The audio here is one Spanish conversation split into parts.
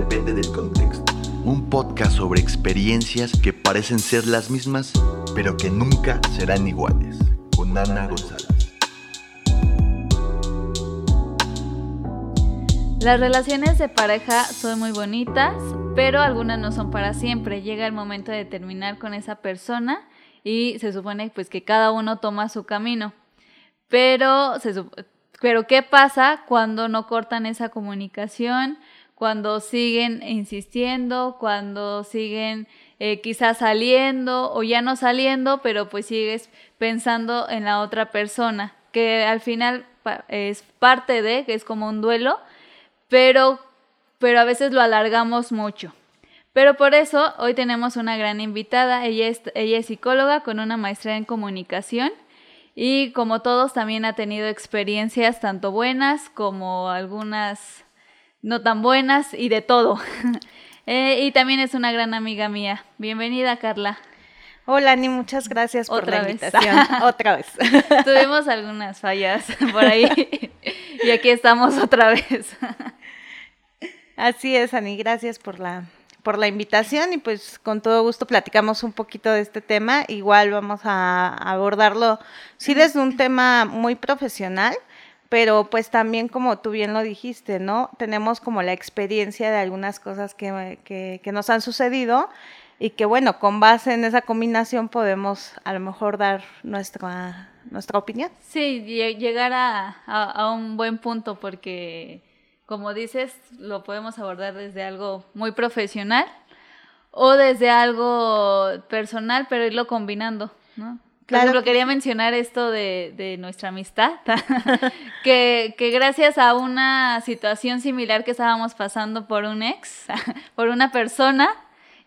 depende del contexto. Un podcast sobre experiencias que parecen ser las mismas, pero que nunca serán iguales. Con Ana González. Las relaciones de pareja son muy bonitas, pero algunas no son para siempre. Llega el momento de terminar con esa persona y se supone pues que cada uno toma su camino. Pero, pero ¿qué pasa cuando no cortan esa comunicación? Cuando siguen insistiendo, cuando siguen eh, quizás saliendo o ya no saliendo, pero pues sigues pensando en la otra persona, que al final es parte de, que es como un duelo, pero, pero a veces lo alargamos mucho. Pero por eso hoy tenemos una gran invitada. Ella es, ella es psicóloga con una maestría en comunicación y como todos también ha tenido experiencias tanto buenas como algunas no tan buenas y de todo. Eh, y también es una gran amiga mía. Bienvenida, Carla. Hola, Ani, muchas gracias por la invitación. otra vez. Tuvimos algunas fallas por ahí y aquí estamos otra vez. Así es, Ani, gracias por la, por la invitación y pues con todo gusto platicamos un poquito de este tema. Igual vamos a abordarlo, sí, desde un tema muy profesional, pero pues también como tú bien lo dijiste, ¿no? Tenemos como la experiencia de algunas cosas que, que, nos han sucedido y que bueno, con base en esa combinación podemos a lo mejor dar nuestra, nuestra opinión. Sí, llegar a, a un buen punto porque como dices, lo podemos abordar desde algo muy profesional o desde algo personal, pero irlo combinando, ¿no? Claro. quería mencionar esto de, nuestra amistad, que, gracias a una situación similar que estábamos pasando por un ex, por una persona,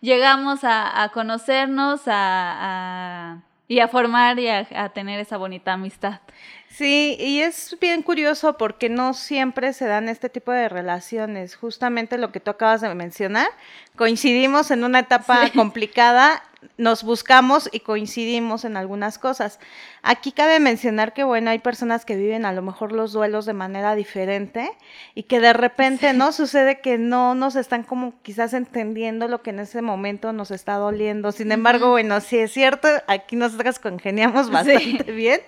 llegamos a, conocernos a, y a formar y a, tener esa bonita amistad. Sí, y es bien curioso porque no siempre se dan este tipo de relaciones. Justamente lo que tú acabas de mencionar, coincidimos en una etapa complicada nos buscamos y coincidimos en algunas cosas. Aquí cabe mencionar que, bueno, hay personas que viven a lo mejor los duelos de manera diferente y que de repente, ¿no? Sucede que no nos están como quizás entendiendo lo que en ese momento nos está doliendo. Sin embargo, bueno, sí es cierto, aquí nosotras congeniamos bastante bien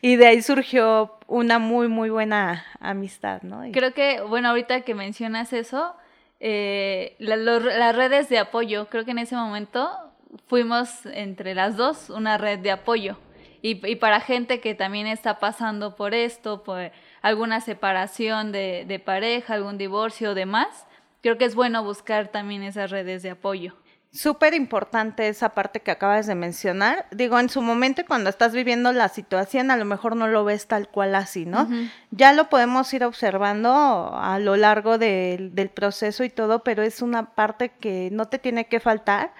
y de ahí surgió una muy, muy buena amistad, ¿no? Creo que, bueno, ahorita que mencionas eso, eh, las redes de apoyo, creo que en ese momento fuimos entre las dos una red de apoyo. Y, para gente que también está pasando por esto, por alguna separación de, de pareja, algún divorcio o demás, creo que es bueno buscar también esas redes de apoyo. Súper importante esa parte que acabas de mencionar. Digo, en su momento cuando estás viviendo la situación, a lo mejor no lo ves tal cual así, ¿no? Ya lo podemos ir observando a lo largo del proceso y todo, pero es una parte que no te tiene que faltar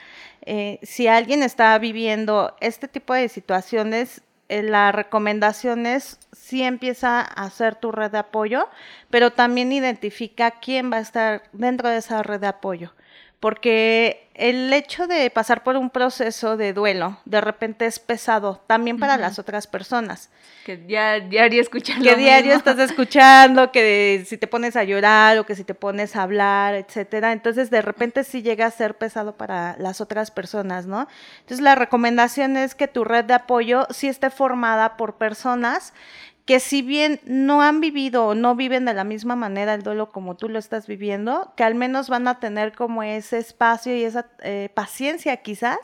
eh, si alguien está viviendo este tipo de situaciones, eh, la recomendación es sí empieza a hacer tu red de apoyo, pero también identifica quién va a estar dentro de esa red de apoyo porque el hecho de pasar por un proceso de duelo de repente es pesado también para las otras personas. Que ya diario escuchando. Que diario estás escuchando, que si te pones a llorar o que si te pones a hablar, etcétera. Entonces de repente sí llega a ser pesado para las otras personas, ¿no? Entonces la recomendación es que tu red de apoyo sí esté formada por personas que si bien no han vivido o no viven de la misma manera el duelo como tú lo estás viviendo, que al menos van a tener como ese espacio y esa eh, paciencia quizás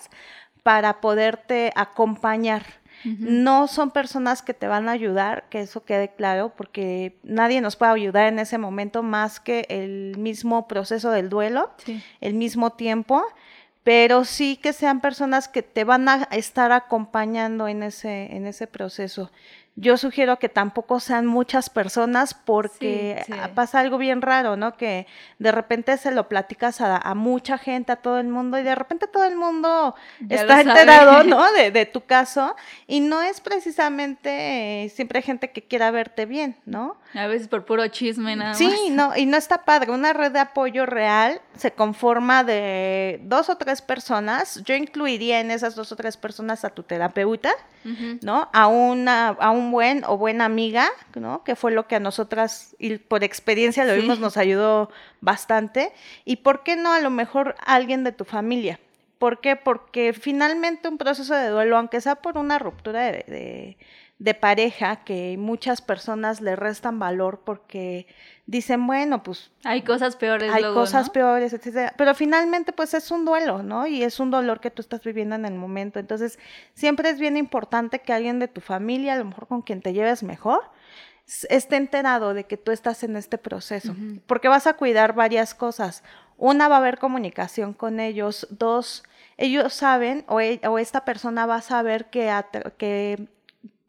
para poderte acompañar. No son personas que te van a ayudar, que eso quede claro, porque nadie nos puede ayudar en ese momento más que el mismo proceso del duelo, el mismo tiempo pero sí que sean personas que te van a estar acompañando en ese, en ese proceso. Yo sugiero que tampoco sean muchas personas porque pasa algo bien raro, ¿no? Que de repente se lo platicas a, mucha gente, a todo el mundo, y de repente todo el mundo está enterado, ¿no? De, de, tu caso, y no es precisamente eh, siempre gente que quiera verte bien, ¿no? A veces por puro chisme nada sí, Sí, no, y no está padre. Una red de apoyo real se conforma de dos o tres personas. Yo incluiría en esas dos o tres personas a tu terapeuta, ¿no? A, una, a un un buen o buena amiga, ¿no? Que fue lo que a nosotras, y por experiencia lo vimos, nos ayudó bastante. Y por qué no a lo mejor alguien de tu familia. ¿Por qué? Porque finalmente un proceso de duelo, aunque sea por una ruptura de, de pareja que muchas personas le restan valor porque dicen, bueno, pues... Hay cosas peores. Hay cosas peores, etcétera. Pero finalmente, pues es un duelo, ¿no? Y es un dolor que tú estás viviendo en el momento. Entonces, siempre es bien importante que alguien de tu familia, a lo mejor con quien te lleves mejor, esté enterado de que tú estás en este proceso. Porque vas a cuidar varias cosas. Una, va a haber comunicación con ellos. Dos, ellos saben o, e, o esta persona va a saber que, que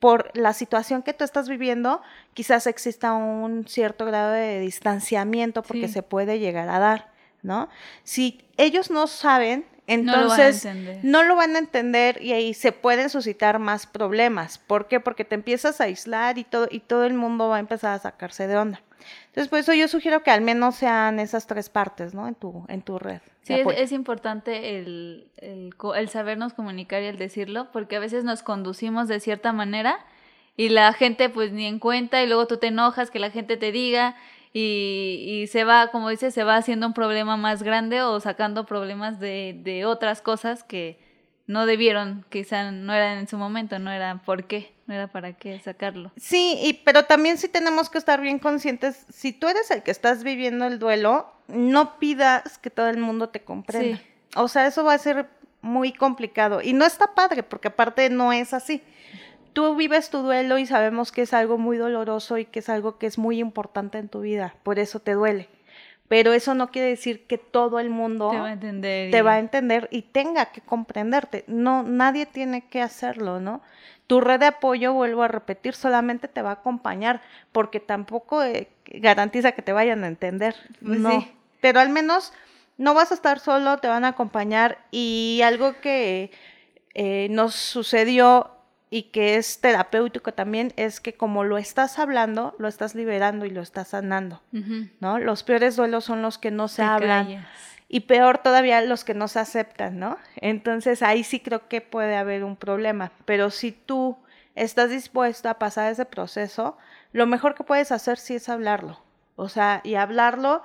por la situación que tú estás viviendo, quizás exista un cierto grado de distanciamiento porque se puede llegar a dar, ¿no? Si ellos no saben, entonces no lo, van a entender y ahí se pueden suscitar más problemas. ¿Por qué? Porque te empiezas a aislar y todo, y todo el mundo va a empezar a sacarse de onda. Entonces, por eso yo sugiero que al menos sean esas tres partes, ¿no? En tu, en tu red. Sí, es, importante el, el, sabernos comunicar y el decirlo, porque a veces nos conducimos de cierta manera y la gente pues ni en cuenta y luego tú te enojas que la gente te diga y, y se va, como dices, se va haciendo un problema más grande o sacando problemas de, de otras cosas que no debieron, quizá no eran en su momento, no era por qué, no era para qué sacarlo. Sí, y, pero también sí tenemos que estar bien conscientes, si tú eres el que estás viviendo el duelo, no pidas que todo el mundo te comprenda. O sea, eso va a ser muy complicado y no está padre porque aparte no es así. Tú vives tu duelo y sabemos que es algo muy doloroso y que es algo que es muy importante en tu vida, por eso te duele pero eso no quiere decir que todo el mundo te va a entender, te y... va a entender y tenga que comprenderte. No, nadie tiene que hacerlo, ¿no? Tu red de apoyo, vuelvo a repetir, solamente te va a acompañar, porque tampoco eh, garantiza que te vayan a entender. Pues no. Pero al menos no vas a estar solo, te van a acompañar y algo que eh, nos sucedió y que es terapéutico también es que como lo estás hablando, lo estás liberando y lo estás sanando, ¿no? Los peores duelos son los que no se hablan y peor todavía los que no se aceptan, ¿no? Entonces ahí sí creo que puede haber un problema, pero si tú estás dispuesto a pasar ese proceso, lo mejor que puedes hacer sí es hablarlo, o sea, y hablarlo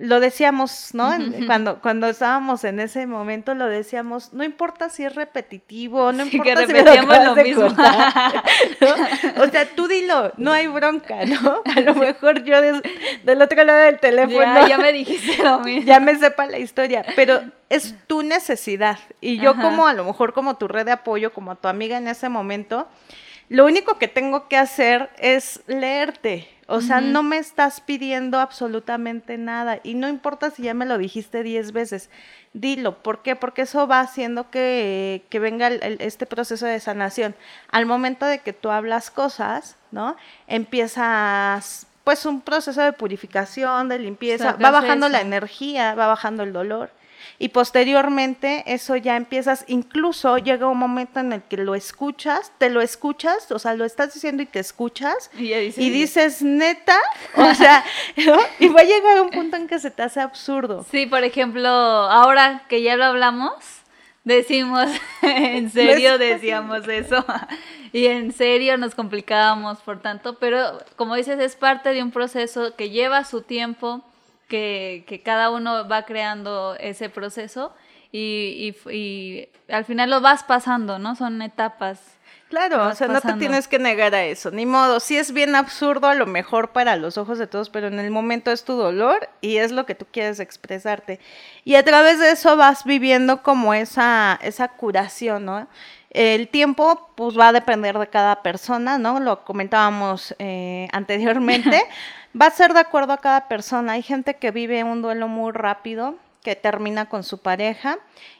lo decíamos, ¿no? Cuando, cuando estábamos en ese momento lo decíamos, no importa si es repetitivo, no importa si repetíamos lo, mismo. O sea, tú dilo, no hay bronca, ¿no? A lo mejor yo del otro lado del teléfono. Ya, me dijiste lo mismo. Ya me sepa la historia, pero es tu necesidad. Y yo como a lo mejor como tu red de apoyo, como tu amiga en ese momento, lo único que tengo que hacer es leerte. O sea, no me estás pidiendo absolutamente nada. Y no importa si ya me lo dijiste diez veces. Dilo. ¿Por qué? Porque eso va haciendo que, que venga este proceso de sanación. Al momento de que tú hablas cosas, ¿no? Empiezas pues un proceso de purificación, de limpieza, va bajando la energía, va bajando el dolor. Y posteriormente eso ya empiezas, incluso llega un momento en el que lo escuchas, te lo escuchas, o sea, lo estás diciendo y te escuchas y, dices, neta, o sea, y va a llegar un punto en que se te hace absurdo. Sí, por ejemplo, ahora que ya lo hablamos, decimos, en serio decíamos eso. Y en serio nos complicábamos por tanto, pero como dices, es parte de un proceso que lleva su tiempo, que, cada uno va creando ese proceso y, y, al final lo vas pasando, ¿no? Son etapas. Claro, o sea, no te tienes que negar a eso, ni modo. Sí es bien absurdo a lo mejor para los ojos de todos, pero en el momento es tu dolor y es lo que tú quieres expresarte. Y a través de eso vas viviendo como esa, esa curación, ¿no? El tiempo, pues va a depender de cada persona, ¿no? Lo comentábamos eh, anteriormente. Va a ser de acuerdo a cada persona. Hay gente que vive un duelo muy rápido, que termina con su pareja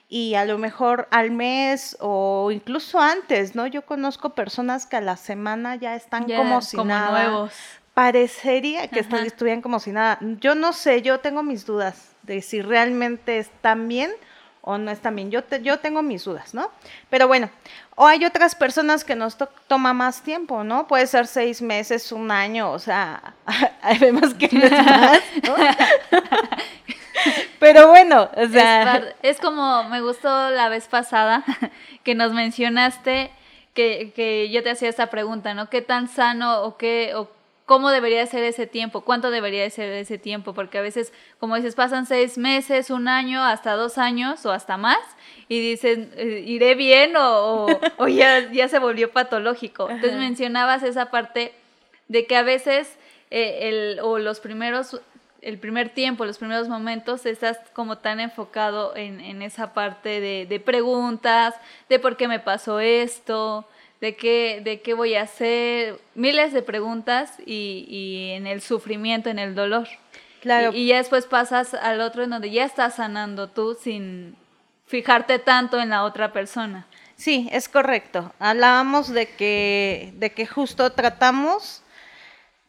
y a lo mejor al mes o incluso antes, ¿no? Yo conozco personas que a la semana ya están como si nada. Nuevos. Parecería que estuvieran como si nada. Yo no sé, yo tengo mis dudas de si realmente están bien o no están bien. Yo, yo tengo mis dudas, ¿no? Pero bueno, o hay otras personas que nos toma más tiempo, ¿no? Puede ser seis meses, un año, o sea, vemos que no es más, ¿no? Pero bueno, o sea. Es, es como me gustó la vez pasada que nos mencionaste que, que yo te hacía esta pregunta, ¿no? ¿Qué tan sano o qué, o cómo debería ser ese tiempo, cuánto debería ser ese tiempo, porque a veces, como dices, pasan seis meses, un año, hasta dos años o hasta más, y dicen, eh, iré bien o, o, ya, ya, se volvió patológico. Entonces mencionabas esa parte de que a veces eh, el, o los primeros, el primer tiempo, los primeros momentos, estás como tan enfocado en, en esa parte de, de preguntas, de por qué me pasó esto, de qué, de qué voy a hacer, miles de preguntas y, y en el sufrimiento, en el dolor. Claro. Y, y, ya después pasas al otro en donde ya estás sanando tú sin fijarte tanto en la otra persona. Sí, es correcto. Hablábamos de que, de que justo tratamos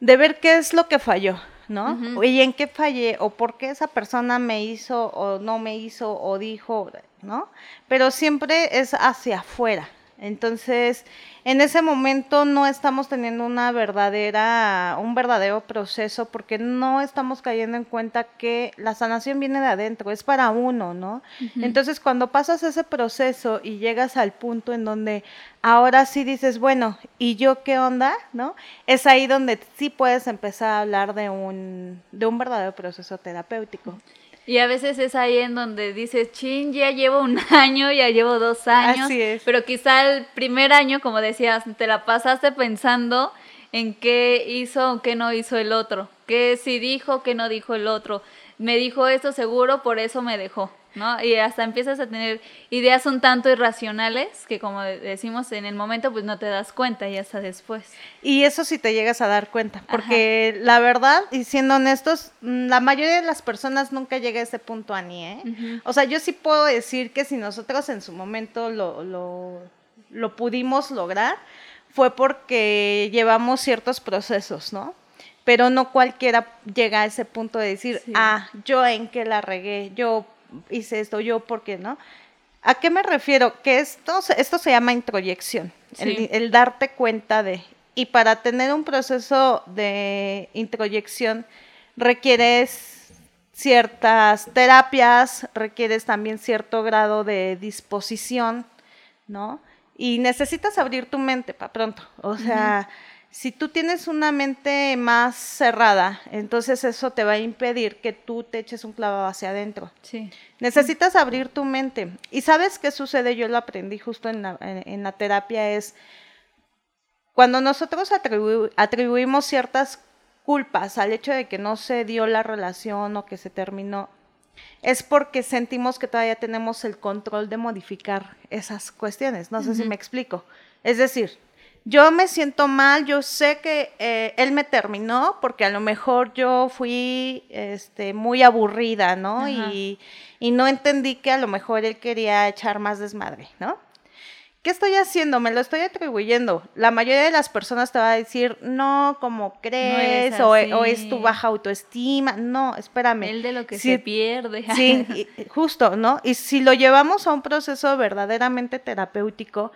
de ver qué es lo que falló, ¿no? Uh -huh. Y en qué fallé, o por qué esa persona me hizo, o no me hizo, o dijo, ¿no? Pero siempre es hacia afuera. Entonces, en ese momento no estamos teniendo una verdadera, un verdadero proceso porque no estamos cayendo en cuenta que la sanación viene de adentro, es para uno, ¿no? Uh -huh. Entonces, cuando pasas ese proceso y llegas al punto en donde ahora sí dices, bueno, ¿y yo qué onda? ¿No? Es ahí donde sí puedes empezar a hablar de un, de un verdadero proceso terapéutico. Y a veces es ahí en donde dices, chin, ya llevo un año, ya llevo dos años. Así es. Pero quizá el primer año, como decías, te la pasaste pensando en qué hizo o qué no hizo el otro. Qué sí dijo, qué no dijo el otro. Me dijo esto seguro, por eso me dejó. ¿No? Y hasta empiezas a tener ideas un tanto irracionales que como decimos en el momento pues no te das cuenta y hasta después. Y eso sí te llegas a dar cuenta, porque Ajá. la verdad, y siendo honestos, la mayoría de las personas nunca llega a ese punto a ni, ¿eh? Uh -huh. O sea, yo sí puedo decir que si nosotros en su momento lo, lo, lo pudimos lograr, fue porque llevamos ciertos procesos, ¿no? Pero no cualquiera llega a ese punto de decir, sí. ah, yo en qué la regué, yo hice esto, yo, ¿por qué no? ¿A qué me refiero? Que esto, esto se llama introyección, sí. el, el, darte cuenta de. Y para tener un proceso de introyección requieres ciertas terapias, requieres también cierto grado de disposición, ¿no? Y necesitas abrir tu mente para pronto. O sea, uh -huh si tú tienes una mente más cerrada, entonces eso te va a impedir que tú te eches un clavo hacia adentro. Sí. Necesitas abrir tu mente. ¿Y sabes qué sucede? Yo lo aprendí justo en la, en, en la terapia, es cuando nosotros atribu atribuimos ciertas culpas al hecho de que no se dio la relación o que se terminó, es porque sentimos que todavía tenemos el control de modificar esas cuestiones. No sé uh -huh. si me explico. Es decir, yo me siento mal, yo sé que eh, él me terminó porque a lo mejor yo fui este, muy aburrida, ¿no? Y, y, no entendí que a lo mejor él quería echar más desmadre, ¿no? ¿Qué estoy haciendo? Me lo estoy atribuyendo. La mayoría de las personas te va a decir, no, como crees? No o, o, es tu baja autoestima. No, espérame. El de lo que se pierde. Sí, justo, ¿no? Y si lo llevamos a un proceso verdaderamente terapéutico,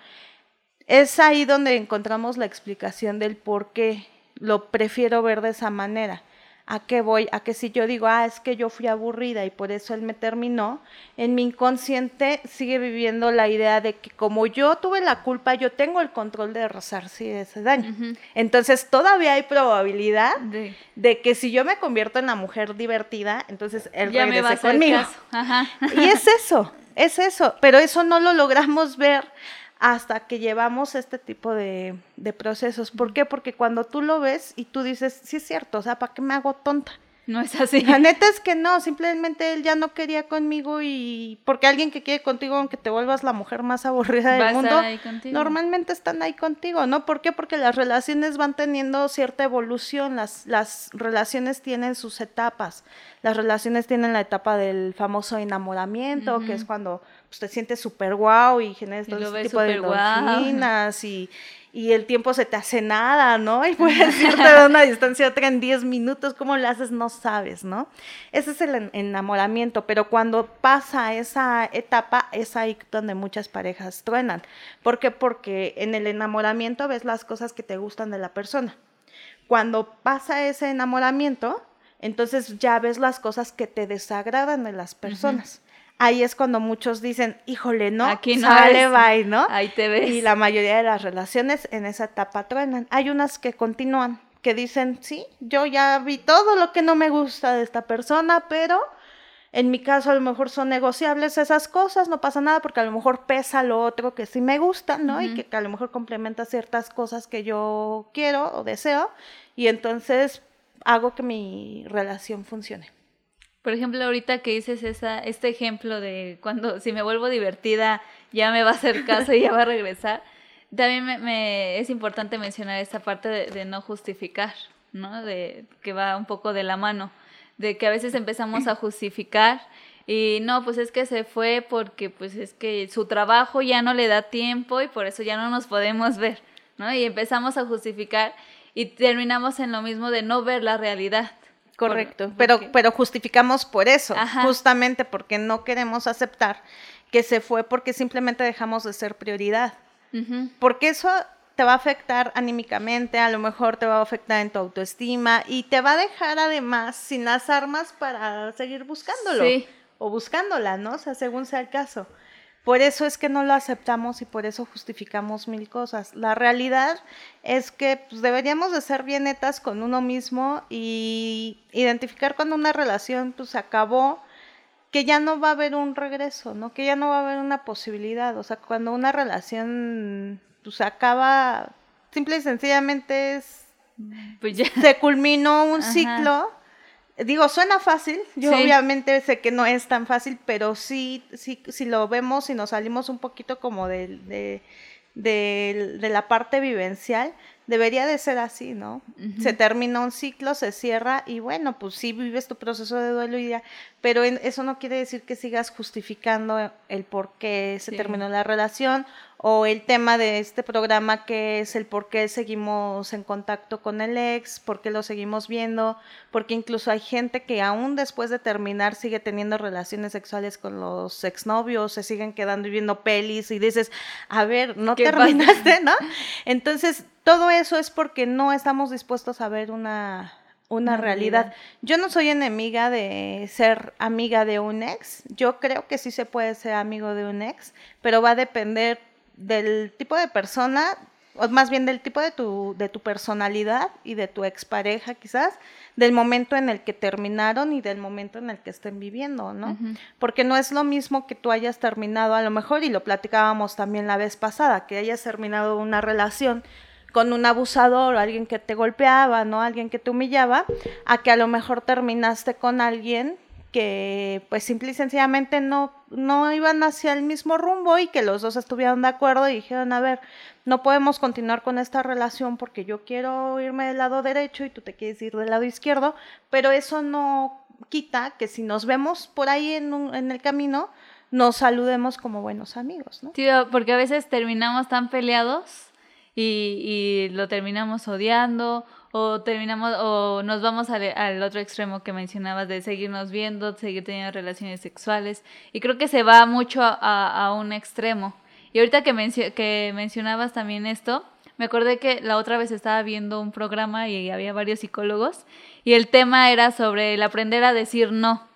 es ahí donde encontramos la explicación del por qué lo prefiero ver de esa manera. ¿A qué voy? A que si yo digo, ah, es que yo fui aburrida y por eso él me terminó, en mi inconsciente sigue viviendo la idea de que como yo tuve la culpa, yo tengo el control de resarcir ese daño. Uh -huh. Entonces todavía hay probabilidad de... de... que si yo me convierto en la mujer divertida, entonces él ya regrese me va a conmigo. Ajá. Y es eso, es eso, pero eso no lo logramos ver hasta que llevamos este tipo de, de, procesos. ¿Por qué? Porque cuando tú lo ves y tú dices, sí es cierto, o sea, ¿para qué me hago tonta? No es así. La neta es que no, simplemente él ya no quería conmigo y porque alguien que quiere contigo, aunque te vuelvas la mujer más aburrida del mundo, normalmente están ahí contigo, ¿no? ¿Por qué? Porque las relaciones van teniendo cierta evolución, las, las relaciones tienen sus etapas, las relaciones tienen la etapa del famoso enamoramiento, uh -huh. que es cuando pues, te sientes súper guau y generas todo ese tipo de endorfinas wow. y y el tiempo se te hace nada, ¿no? Y puedes irte de una distancia a otra en 10 minutos, ¿cómo lo haces? No sabes, ¿no? Ese es el enamoramiento, pero cuando pasa esa etapa, es ahí donde muchas parejas truenan. ¿Por qué? Porque en el enamoramiento ves las cosas que te gustan de la persona. Cuando pasa ese enamoramiento, entonces ya ves las cosas que te desagradan de las personas. Uh -huh ahí es cuando muchos dicen, híjole, no, Aquí no sale, es. bye, ¿no? Ahí te ves. Y la mayoría de las relaciones en esa etapa truenan. Hay unas que continúan, que dicen, sí, yo ya vi todo lo que no me gusta de esta persona, pero en mi caso a lo mejor son negociables esas cosas, no pasa nada porque a lo mejor pesa lo otro que sí me gusta, ¿no? Y que, que a lo mejor complementa ciertas cosas que yo quiero o deseo y entonces hago que mi relación funcione. Por ejemplo, ahorita que dices esa, este ejemplo de cuando si me vuelvo divertida ya me va a hacer caso y ya va a regresar, también me, me- es importante mencionar esta parte de, de no justificar, ¿no? De que va un poco de la mano, de que a veces empezamos a justificar y no, pues es que se fue porque pues es que su trabajo ya no le da tiempo y por eso ya no nos podemos ver, ¿no? Y empezamos a justificar y terminamos en lo mismo de no ver la realidad. Por- Correcto, pero, porque- pero justificamos por eso, Ajá. justamente porque no queremos aceptar que se fue porque simplemente dejamos de ser prioridad. Porque eso te va a afectar anímicamente, a lo mejor te va a afectar en tu autoestima y te va a dejar además sin las armas para seguir buscándolo Sí. o buscándola, ¿no? O sea, según sea el caso. Por eso es que no lo aceptamos y por eso justificamos mil cosas. La realidad es que pues, deberíamos de ser bien netas con uno mismo y identificar cuando una relación pues acabó, que ya no va a haber un regreso, ¿no? Que ya no va a haber una posibilidad. O sea, cuando una relación pues acaba, simple y sencillamente es, Pues ya. se culminó un Ajá. ciclo. Digo, suena fácil, yo Sí. obviamente sé que no es tan fácil, pero sí, sí, si lo vemos y nos salimos un poquito como de, de, de- de la parte vivencial, debería de ser así, ¿no? Se termina un ciclo, se cierra y bueno, pues sí vives tu proceso de duelo y ya, pero en- eso no quiere decir que sigas justificando el por qué se Sí. terminó la relación o el tema de este programa que es el por qué seguimos en contacto con el ex, por qué lo seguimos viendo, porque incluso hay gente que aún después de terminar sigue teniendo relaciones sexuales con los exnovios, se siguen quedando y viendo pelis y dices, a ver, no ¿Qué pasa? terminaste, ¿no? Entonces, todo eso es porque no estamos dispuestos a ver una, una realidad. Yo no soy enemiga de ser amiga de un ex. Yo creo que sí se puede ser amigo de un ex, pero va a depender del tipo de persona, o más bien del tipo de tu, de tu personalidad y de tu expareja quizás, del momento en el que terminaron y del momento en el que estén viviendo, ¿no? Porque no es lo mismo que tú hayas terminado a lo mejor, y lo platicábamos también la vez pasada, que hayas terminado una relación con un abusador o alguien que te golpeaba, ¿no? Alguien que te humillaba, a que a lo mejor terminaste con alguien que pues simple y sencillamente no, no iban hacia el mismo rumbo y que los dos estuvieron de acuerdo y dijeron, a ver, no podemos continuar con esta relación porque yo quiero irme del lado derecho y tú te quieres ir del lado izquierdo, pero eso no quita que si nos vemos por ahí en, un- en el camino, nos saludemos como buenos amigos, ¿no? Porque a veces terminamos tan peleados y, y lo terminamos odiando o terminamos o nos vamos al, al otro extremo que mencionabas de seguirnos viendo, seguir teniendo relaciones sexuales y creo que se va mucho a, un extremo. Y ahorita que, mencio- que mencionabas también esto, me acordé que la otra vez estaba viendo un programa y había varios psicólogos y el tema era sobre el aprender a decir no.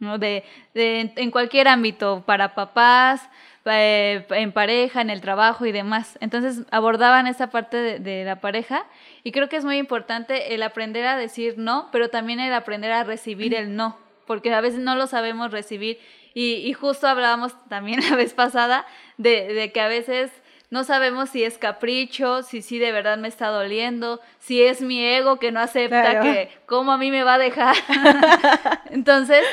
¿No? De, de- en cualquier ámbito, para papás, eh, en pareja, en el trabajo y demás. Entonces abordaban esa parte de, de la pareja y creo que es muy importante el aprender a decir no, pero también el aprender a recibir el no, porque a veces no lo sabemos recibir y, y justo hablábamos también la vez pasada de, de que a veces no sabemos si es capricho, si sí de verdad me está doliendo, si es mi ego que no acepta Claro. que cómo a mí me va a dejar. Entonces,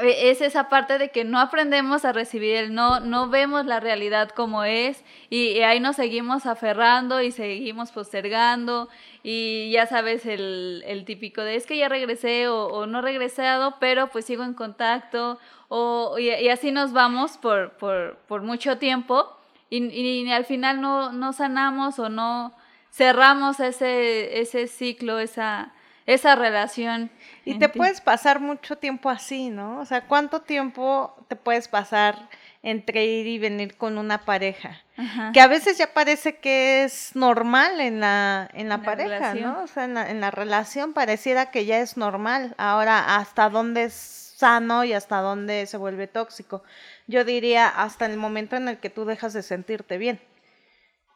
es esa parte de que no aprendemos a recibir el no, no vemos la realidad como es y, ahí nos seguimos aferrando y seguimos postergando y ya sabes el, el típico de es que ya regresé o, no regresado, pero pues sigo en contacto o, y, así nos vamos por, por, por mucho tiempo y, y al final no, no sanamos o no cerramos ese, ese ciclo, esa, esa relación. Y te ti. puedes pasar mucho tiempo así, ¿no? O sea, ¿cuánto tiempo te puedes pasar entre ir y venir con una pareja? Ajá. Que a veces ya parece que es normal en la, en la pareja. ¿no? O sea, en la, en la relación pareciera que ya es normal. Ahora, ¿hasta dónde es sano y hasta dónde se vuelve tóxico. Yo diría hasta el momento en el que tú dejas de sentirte bien.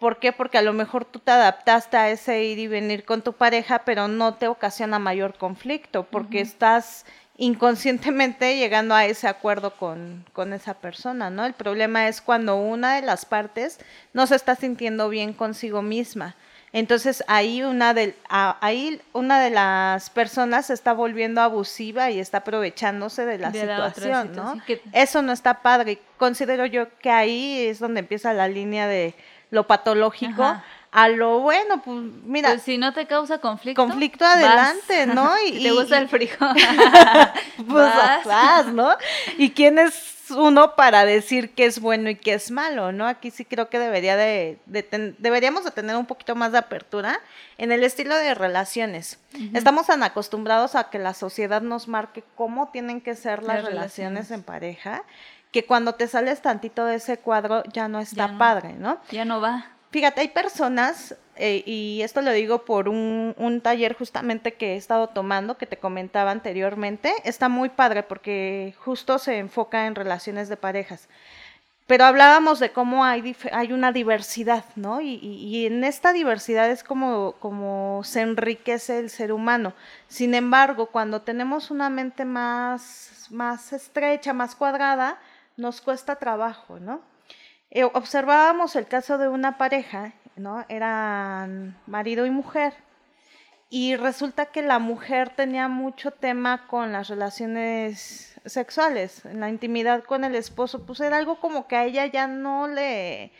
¿Por qué? Porque a lo mejor tú te adaptaste a ese ir y venir con tu pareja, pero no te ocasiona mayor conflicto, porque estás inconscientemente llegando a ese acuerdo con, con, esa persona, ¿no? El problema es cuando una de las partes no se está sintiendo bien consigo misma. Entonces ahí una de, ahí una de las personas se está volviendo abusiva y está aprovechándose de la situación, ¿no? Eso no está padre. Considero yo que ahí es donde empieza la línea de lo patológico. A lo bueno, pues mira. Pues si no te causa conflicto. Conflicto adelante, ¿no? Y, ¿Te gusta el frijol? pues vas. ¿no? ¿Y quién es uno para decir qué es bueno y qué es malo, ¿no? Aquí sí creo que debería de, deberíamos de tener un poquito más de apertura en el estilo de relaciones. Estamos tan acostumbrados a que la sociedad nos marque cómo tienen que ser las, relaciones. en pareja, que cuando te sales tantito de ese cuadro ya no está padre, ¿no? Ya no va. Fíjate, hay personas, eh, y esto lo digo por un, un, taller justamente que he estado tomando, que te comentaba anteriormente, está muy padre porque justo se enfoca en relaciones de parejas. Pero hablábamos de cómo hay, hay una diversidad, ¿no? Y, y, en esta diversidad es como, como se enriquece el ser humano. Sin embargo, cuando tenemos una mente más, más estrecha, más cuadrada, nos cuesta trabajo, ¿no? Eh, observábamos el caso de una pareja, ¿no? Eran marido y mujer. Y resulta que la mujer tenía mucho tema con las relaciones sexuales, en la intimidad con el esposo, pues era algo como que a ella ya no le,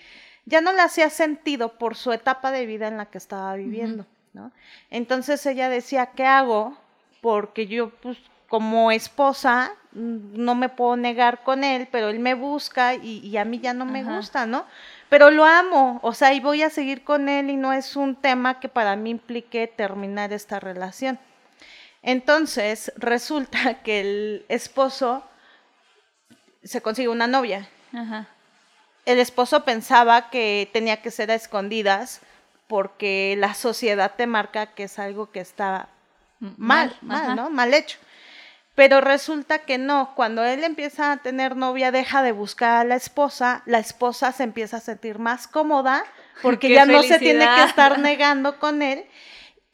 ya no le hacía sentido por su etapa de vida en la que estaba viviendo, ¿no? Entonces ella decía, ¿qué hago? Porque yo, pues, como esposa, mm, no me puedo negar con él, pero él me busca y, a mí ya no me gusta, ¿no? Pero lo amo, o sea, y voy a seguir con él y no es un tema que para mí implique terminar esta relación. Entonces, resulta que el esposo se consigue una novia. El esposo pensaba que tenía que ser a escondidas porque la sociedad te marca que es algo que está mal, mal, ¿no? Mal hecho. Pero resulta que no, cuando él empieza a tener novia, deja de buscar a la esposa, la esposa se empieza a sentir más cómoda porque ya no se tiene que estar negando con él.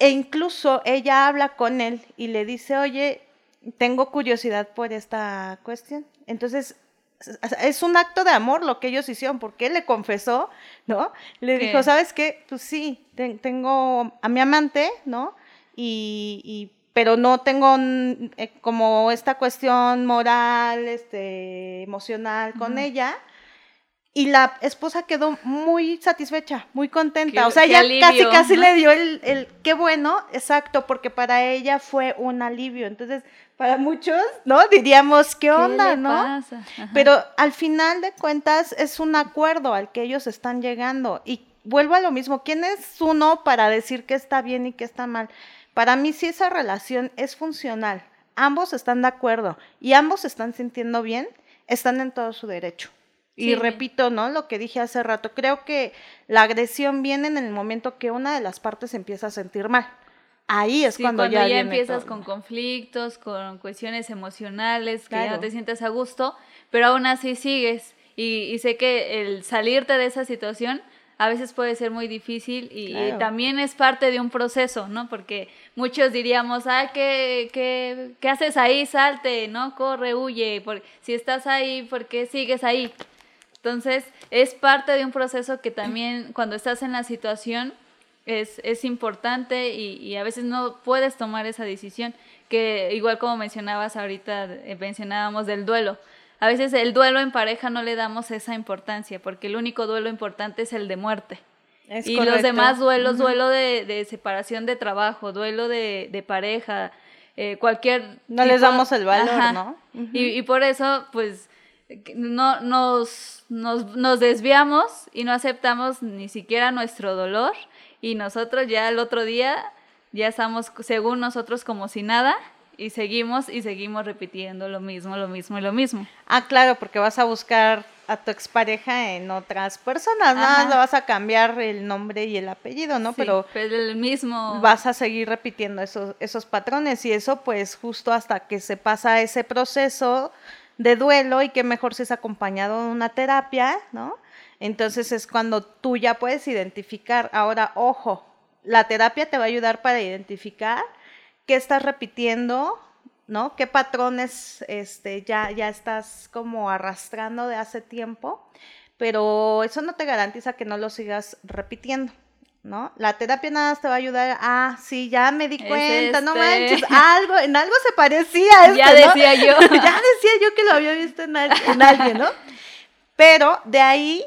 E incluso ella habla con él y le dice, oye, tengo curiosidad por esta cuestión. Entonces, es un acto de amor lo que ellos hicieron, porque él le confesó, ¿no? Le dijo, ¿sabes qué? Pues sí, tengo a mi amante, ¿no? Y, y pero no tengo eh, como esta cuestión moral, este, emocional con ella. Y la esposa quedó muy satisfecha, muy contenta. o sea, ya casi, casi le dio el, el, qué bueno, exacto, porque para ella fue un alivio. Entonces, para muchos, ¿no? Diríamos, ¿qué onda, no? Pero al final de cuentas es un acuerdo al que ellos están llegando. Y vuelvo a lo mismo, ¿quién es uno para decir que está bien y que está mal? Para mí, si esa relación es funcional, ambos están de acuerdo y ambos están sintiendo bien, están en todo su derecho. Y repito, ¿no? Lo que dije hace rato, creo que la agresión viene en el momento que una de las partes empieza a sentir mal. Ahí es cuando, ya, ya empiezas con conflictos, con cuestiones emocionales, que ya no te sientes a gusto, pero aún así sigues. y sé que el salirte de esa situación a veces puede ser muy difícil y, también es parte de un proceso, ¿no? Porque muchos diríamos, ah, ¿qué, qué, qué haces ahí? Salte, ¿no? Corre, huye. Porque si estás ahí, ¿por qué sigues ahí? Entonces, es parte de un proceso que también cuando estás en la situación es, es importante y, y, a veces no puedes tomar esa decisión, que igual como mencionabas ahorita, eh, mencionábamos del duelo a veces el duelo en pareja no le damos esa importancia, porque el único duelo importante es el de muerte. y los demás duelos, duelo de, separación de trabajo, duelo de, pareja, eh, cualquier... No les damos el valor, ¿no? y, por eso, pues, no, nos, nos, nos desviamos y no aceptamos ni siquiera nuestro dolor. Y nosotros ya el otro día ya estamos según nosotros como si nada y seguimos y seguimos repitiendo lo mismo, lo mismo y lo mismo. Ah, claro, porque vas a buscar a tu expareja en otras personas, nada más le vas a cambiar el nombre y el apellido, ¿no? Sí, pero el mismo. vas a seguir repitiendo esos, esos patrones y eso pues justo hasta que se pasa ese proceso de duelo y que mejor si es acompañado de una terapia, ¿no? Entonces es cuando tú ya puedes identificar, ahora, ojo, la terapia te va a ayudar para identificar qué estás repitiendo, ¿no? ¿Qué patrones este, ya, ya estás como arrastrando de hace tiempo? Pero eso no te garantiza que no lo sigas repitiendo. ¿No? La terapia nada más te va a ayudar ah, sí, ya me di Es cuenta, no este. manches, algo, en algo se parecía a Ya este, ¿no? decía yo. ya decía yo que lo había visto en, al- en alguien, ¿no? Pero de ahí,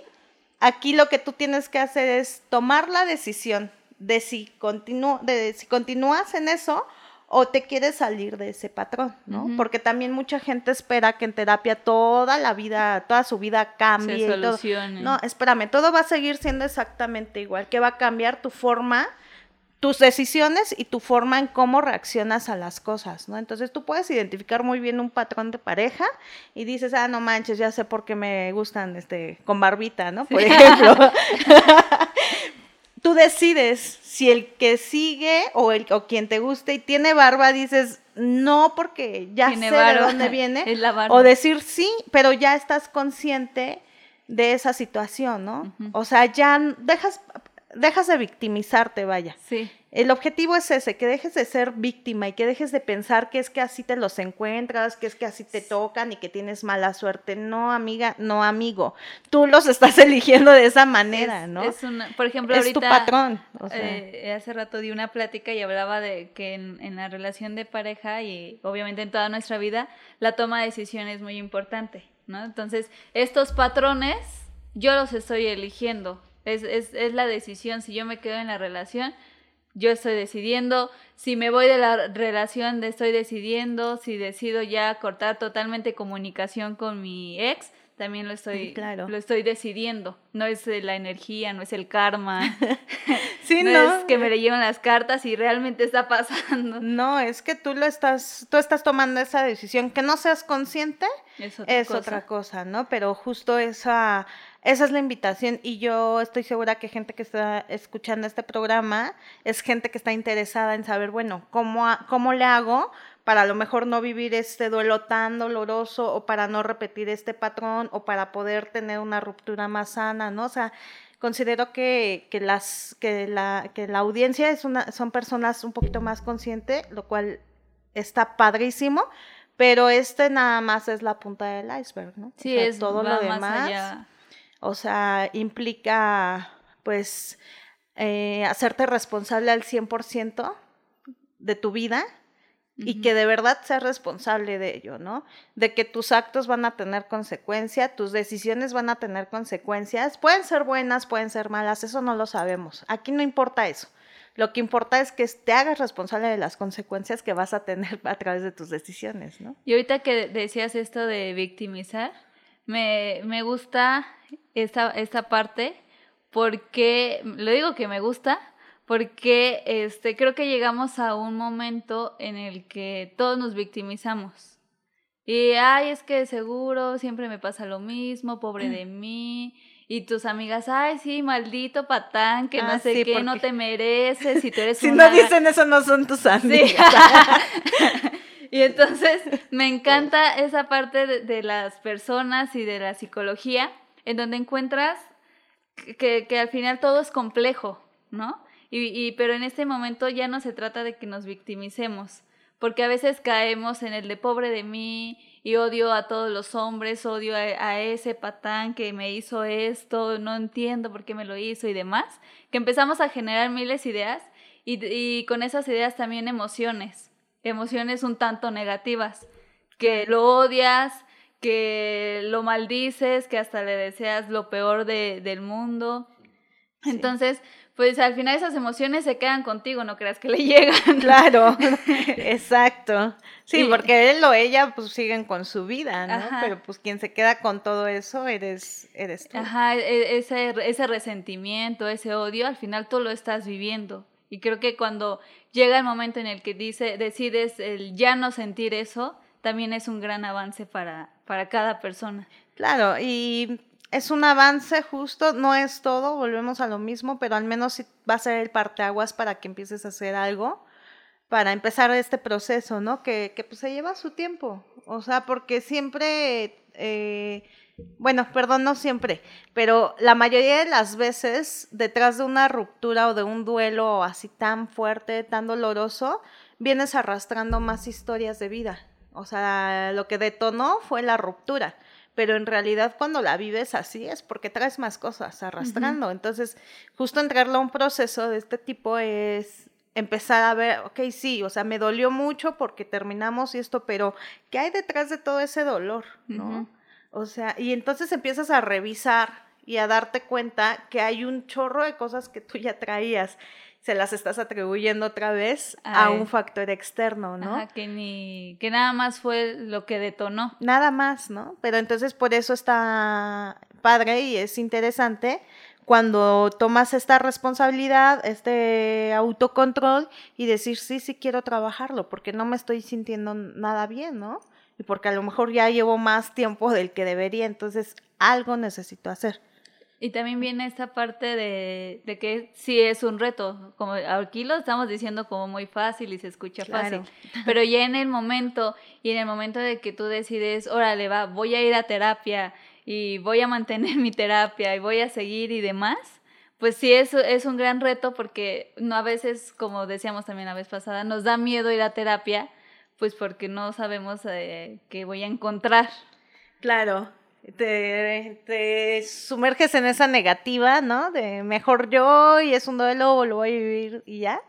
aquí lo que tú tienes que hacer es tomar la decisión de si, continúo, de si continúas en eso o te quieres salir de ese patrón, ¿no? Porque también mucha gente espera que en terapia toda la vida, toda su vida cambie. Se y todo. solucione. No, espérame, todo va a seguir siendo exactamente igual, que va a cambiar tu forma tus decisiones y tu forma en cómo reaccionas a las cosas, ¿no? Entonces tú puedes identificar muy bien un patrón de pareja y dices, ah, no manches, ya sé por qué me gustan este con barbita, ¿no? Por ejemplo. tú decides si el que sigue o el o quien te guste y tiene barba dices no porque ya Tiene sé de dónde viene Es la barba. o decir sí, pero ya estás consciente de esa situación, ¿no? O sea, ya dejas dejas de victimizarte, vaya. Sí. El objetivo es ese, que dejes de ser víctima y que dejes de pensar que es que así te los encuentras, que es que así te tocan y que tienes mala suerte. No, amiga, no, amigo. Tú los estás eligiendo de esa manera, es, ¿no? es una- por ejemplo, Es ahorita. tu patrón. o sea. eh, hace rato di una plática y hablaba de que en, en la relación de pareja y obviamente en toda nuestra vida, la toma de decisión es muy importante, ¿no? Entonces, estos patrones yo los estoy eligiendo. Es, es, es la decisión. Si yo me quedo en la relación, yo estoy decidiendo. Si me voy de la relación, estoy decidiendo. Si decido ya cortar totalmente comunicación con mi ex, también lo estoy, Sí, claro. lo estoy decidiendo. No es la energía, no es el karma. sí, no, no. es que me leyeron las cartas y realmente está pasando. No, es que tú lo estás, tú estás tomando esa decisión. Que no seas consciente Es otra es cosa. otra cosa, ¿no? Pero justo esa, esa es la invitación y yo estoy segura que gente que está escuchando este programa es gente que está interesada en saber, bueno, ¿cómo, cómo le hago para a lo mejor no vivir este duelo tan doloroso o para no repetir este patrón o para poder tener una ruptura más sana, ¿no? O sea, considero que, que las, que, la, que la audiencia es una, son personas un poquito más conscientes, lo cual está padrísimo. Pero este nada más es la punta del iceberg, ¿no? O Sí, sea, es todo lo más demás. allá. O sea, implica, pues, eh, hacerte responsable al 100% de tu vida y que de verdad seas responsable de ello, ¿no? De que tus actos van a tener consecuencia, tus decisiones van a tener consecuencias. Pueden ser buenas, pueden ser malas, eso no lo sabemos. Aquí no importa eso. Lo que importa es que te hagas responsable de las consecuencias que vas a tener a través de tus decisiones, ¿no? Y ahorita que decías esto de victimizar, me, me gusta esta, esta parte porque, lo digo que me gusta, porque este, creo que llegamos a un momento en el que todos nos victimizamos. Y, ay, es que seguro siempre me pasa lo mismo, pobre de mí. Y tus amigas, ay, sí, maldito patán, que no Ah, sé sí, qué, no te mereces, y tú eres Si una no dicen eso, no son tus Sí. amigas. y entonces me encanta esa parte de, de las personas y de la psicología, en donde encuentras que, que al final todo es complejo, ¿no? Y, y- pero en este momento ya no se trata de que nos victimicemos, porque a veces caemos en el de pobre de mí y odio a todos los hombres, odio a, a ese patán que me hizo esto, no entiendo por qué me lo hizo y demás, que empezamos a generar miles de ideas y, y con esas ideas también emociones, emociones un tanto negativas, que lo odias, que lo maldices, que hasta le deseas lo peor de- del mundo. Sí. Entonces, pues al final esas emociones se quedan contigo, no creas que le llegan. Claro, exacto. Sí, porque él o ella pues siguen con su vida, ¿no? Ajá. Pero pues quien se queda con todo eso eres, eres tú. Ajá, e- ese, ese resentimiento, ese odio, al final tú lo estás viviendo. Y creo que cuando llega el momento en el que dice, decides el ya no sentir eso, también es un gran avance para, para cada persona. Claro, y es un avance justo, no es todo, volvemos a lo mismo, pero al menos va a ser el parteaguas para que empieces a hacer algo, para empezar este proceso, ¿no? Que, que pues se lleva su tiempo, o sea, porque siempre... Eh, bueno, perdón, no siempre, pero la mayoría de las veces detrás de una ruptura o de un duelo así tan fuerte, tan doloroso, vienes arrastrando más historias de vida. O sea, lo que detonó fue la ruptura, pero en realidad cuando la vives así es porque traes más cosas arrastrando. Entonces, justo entrarle a un proceso de este tipo es empezar a ver, ok, sí, o sea, me dolió mucho porque terminamos y esto, pero ¿qué hay detrás de todo ese dolor? ¿No? O sea, y entonces empiezas a revisar y a darte cuenta que hay un chorro de cosas que tú ya traías. Se las estás atribuyendo otra vez a un factor externo, ¿no? Ajá, que ni, que nada más fue lo que detonó. Nada más, ¿no? Pero entonces por eso está padre y es interesante cuando tomas esta responsabilidad, este autocontrol y decir, sí, sí quiero trabajarlo, porque no me estoy sintiendo nada bien, ¿no? y porque a lo mejor ya llevo más tiempo del que debería, entonces algo necesito hacer. Y también viene esta parte de, de, que sí es un reto, como aquí lo estamos diciendo como muy fácil y se escucha fácil, pero ya en el momento y en el momento de que tú decides, órale, va, voy a ir a terapia y voy a mantener mi terapia y voy a seguir y demás, pues sí es, es un gran reto porque no a veces, como decíamos también la vez pasada, nos da miedo ir a terapia pues porque no sabemos eh, qué voy a encontrar. Claro, te, sumerges en esa negativa, ¿no? De mejor yo y es un duelo, lo voy a vivir y ya.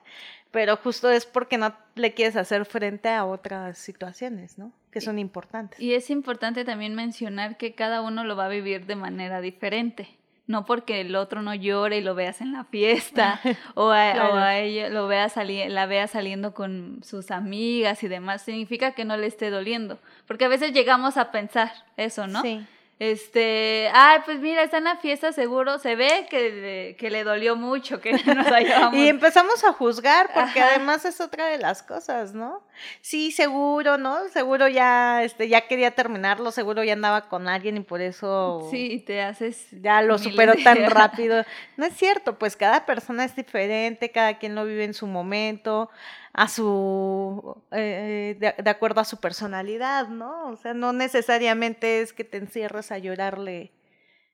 Pero justo es porque no le quieres hacer frente a otras situaciones, ¿no? Que son importantes. Y es importante también mencionar que cada uno lo va a vivir de manera diferente no porque el otro no llore y lo veas en la fiesta o a, ella lo vea la vea saliendo con sus amigas y demás, significa que no le esté doliendo, porque a veces llegamos a pensar eso, ¿no? Sí este, ay, pues mira, está en la fiesta, seguro, se ve que, que le dolió mucho, que nos hayamos... y empezamos a juzgar, porque además es otra de las cosas, ¿no? Sí, seguro, ¿no? Seguro ya, este, ya quería terminarlo, seguro ya andaba con alguien y por eso... Sí, te haces... Ya lo superó tan rápido. No es cierto, pues cada persona es diferente, cada quien lo vive en su momento a su, eh, de, acuerdo a su personalidad, ¿no? O sea, no necesariamente es que te encierres a llorarle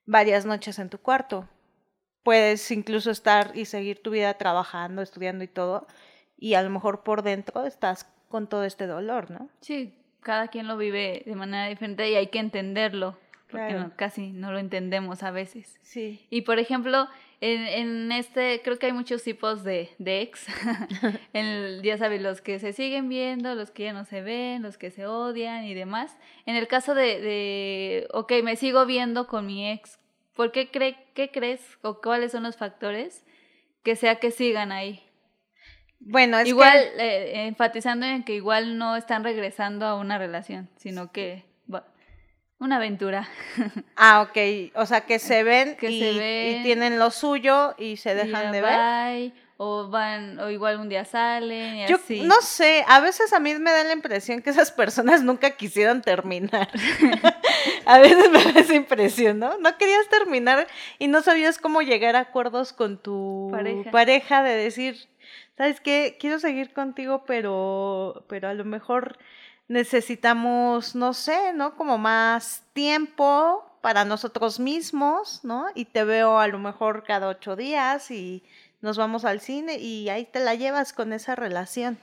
varias noches en tu cuarto. Puedes incluso estar y seguir tu vida trabajando, estudiando y todo, y a lo mejor por dentro estás con todo este dolor, ¿no? Sí, cada quien lo vive de manera diferente y hay que entenderlo, porque casi no lo entendemos a veces. Sí. Y por ejemplo, en, en, este, creo que hay muchos tipos de, de ex. en, ya sabes, los que se siguen viendo, los que ya no se ven, los que se odian y demás. En el caso de, de ok, me sigo viendo con mi ex, ¿por qué, cree, qué crees o cuáles son los factores que sea que sigan ahí? Bueno, es igual eh, enfatizando en que igual no están regresando a una relación, sino que una aventura. Ah, ok. O sea, que se ven, que y, se ven y tienen lo suyo y se dejan de ver. O van, o igual un día salen y Yo así. No sé, a veces a mí me da la impresión que esas personas nunca quisieron terminar. a veces me da esa impresión, ¿no? No querías terminar y no sabías cómo llegar a acuerdos con tu pareja, pareja de decir, ¿sabes qué? Quiero seguir contigo, pero, pero a lo mejor necesitamos, no sé, ¿no? Como más tiempo para nosotros mismos, ¿no? Y te veo a lo mejor cada ocho días y nos vamos al cine y ahí te la llevas con esa relación.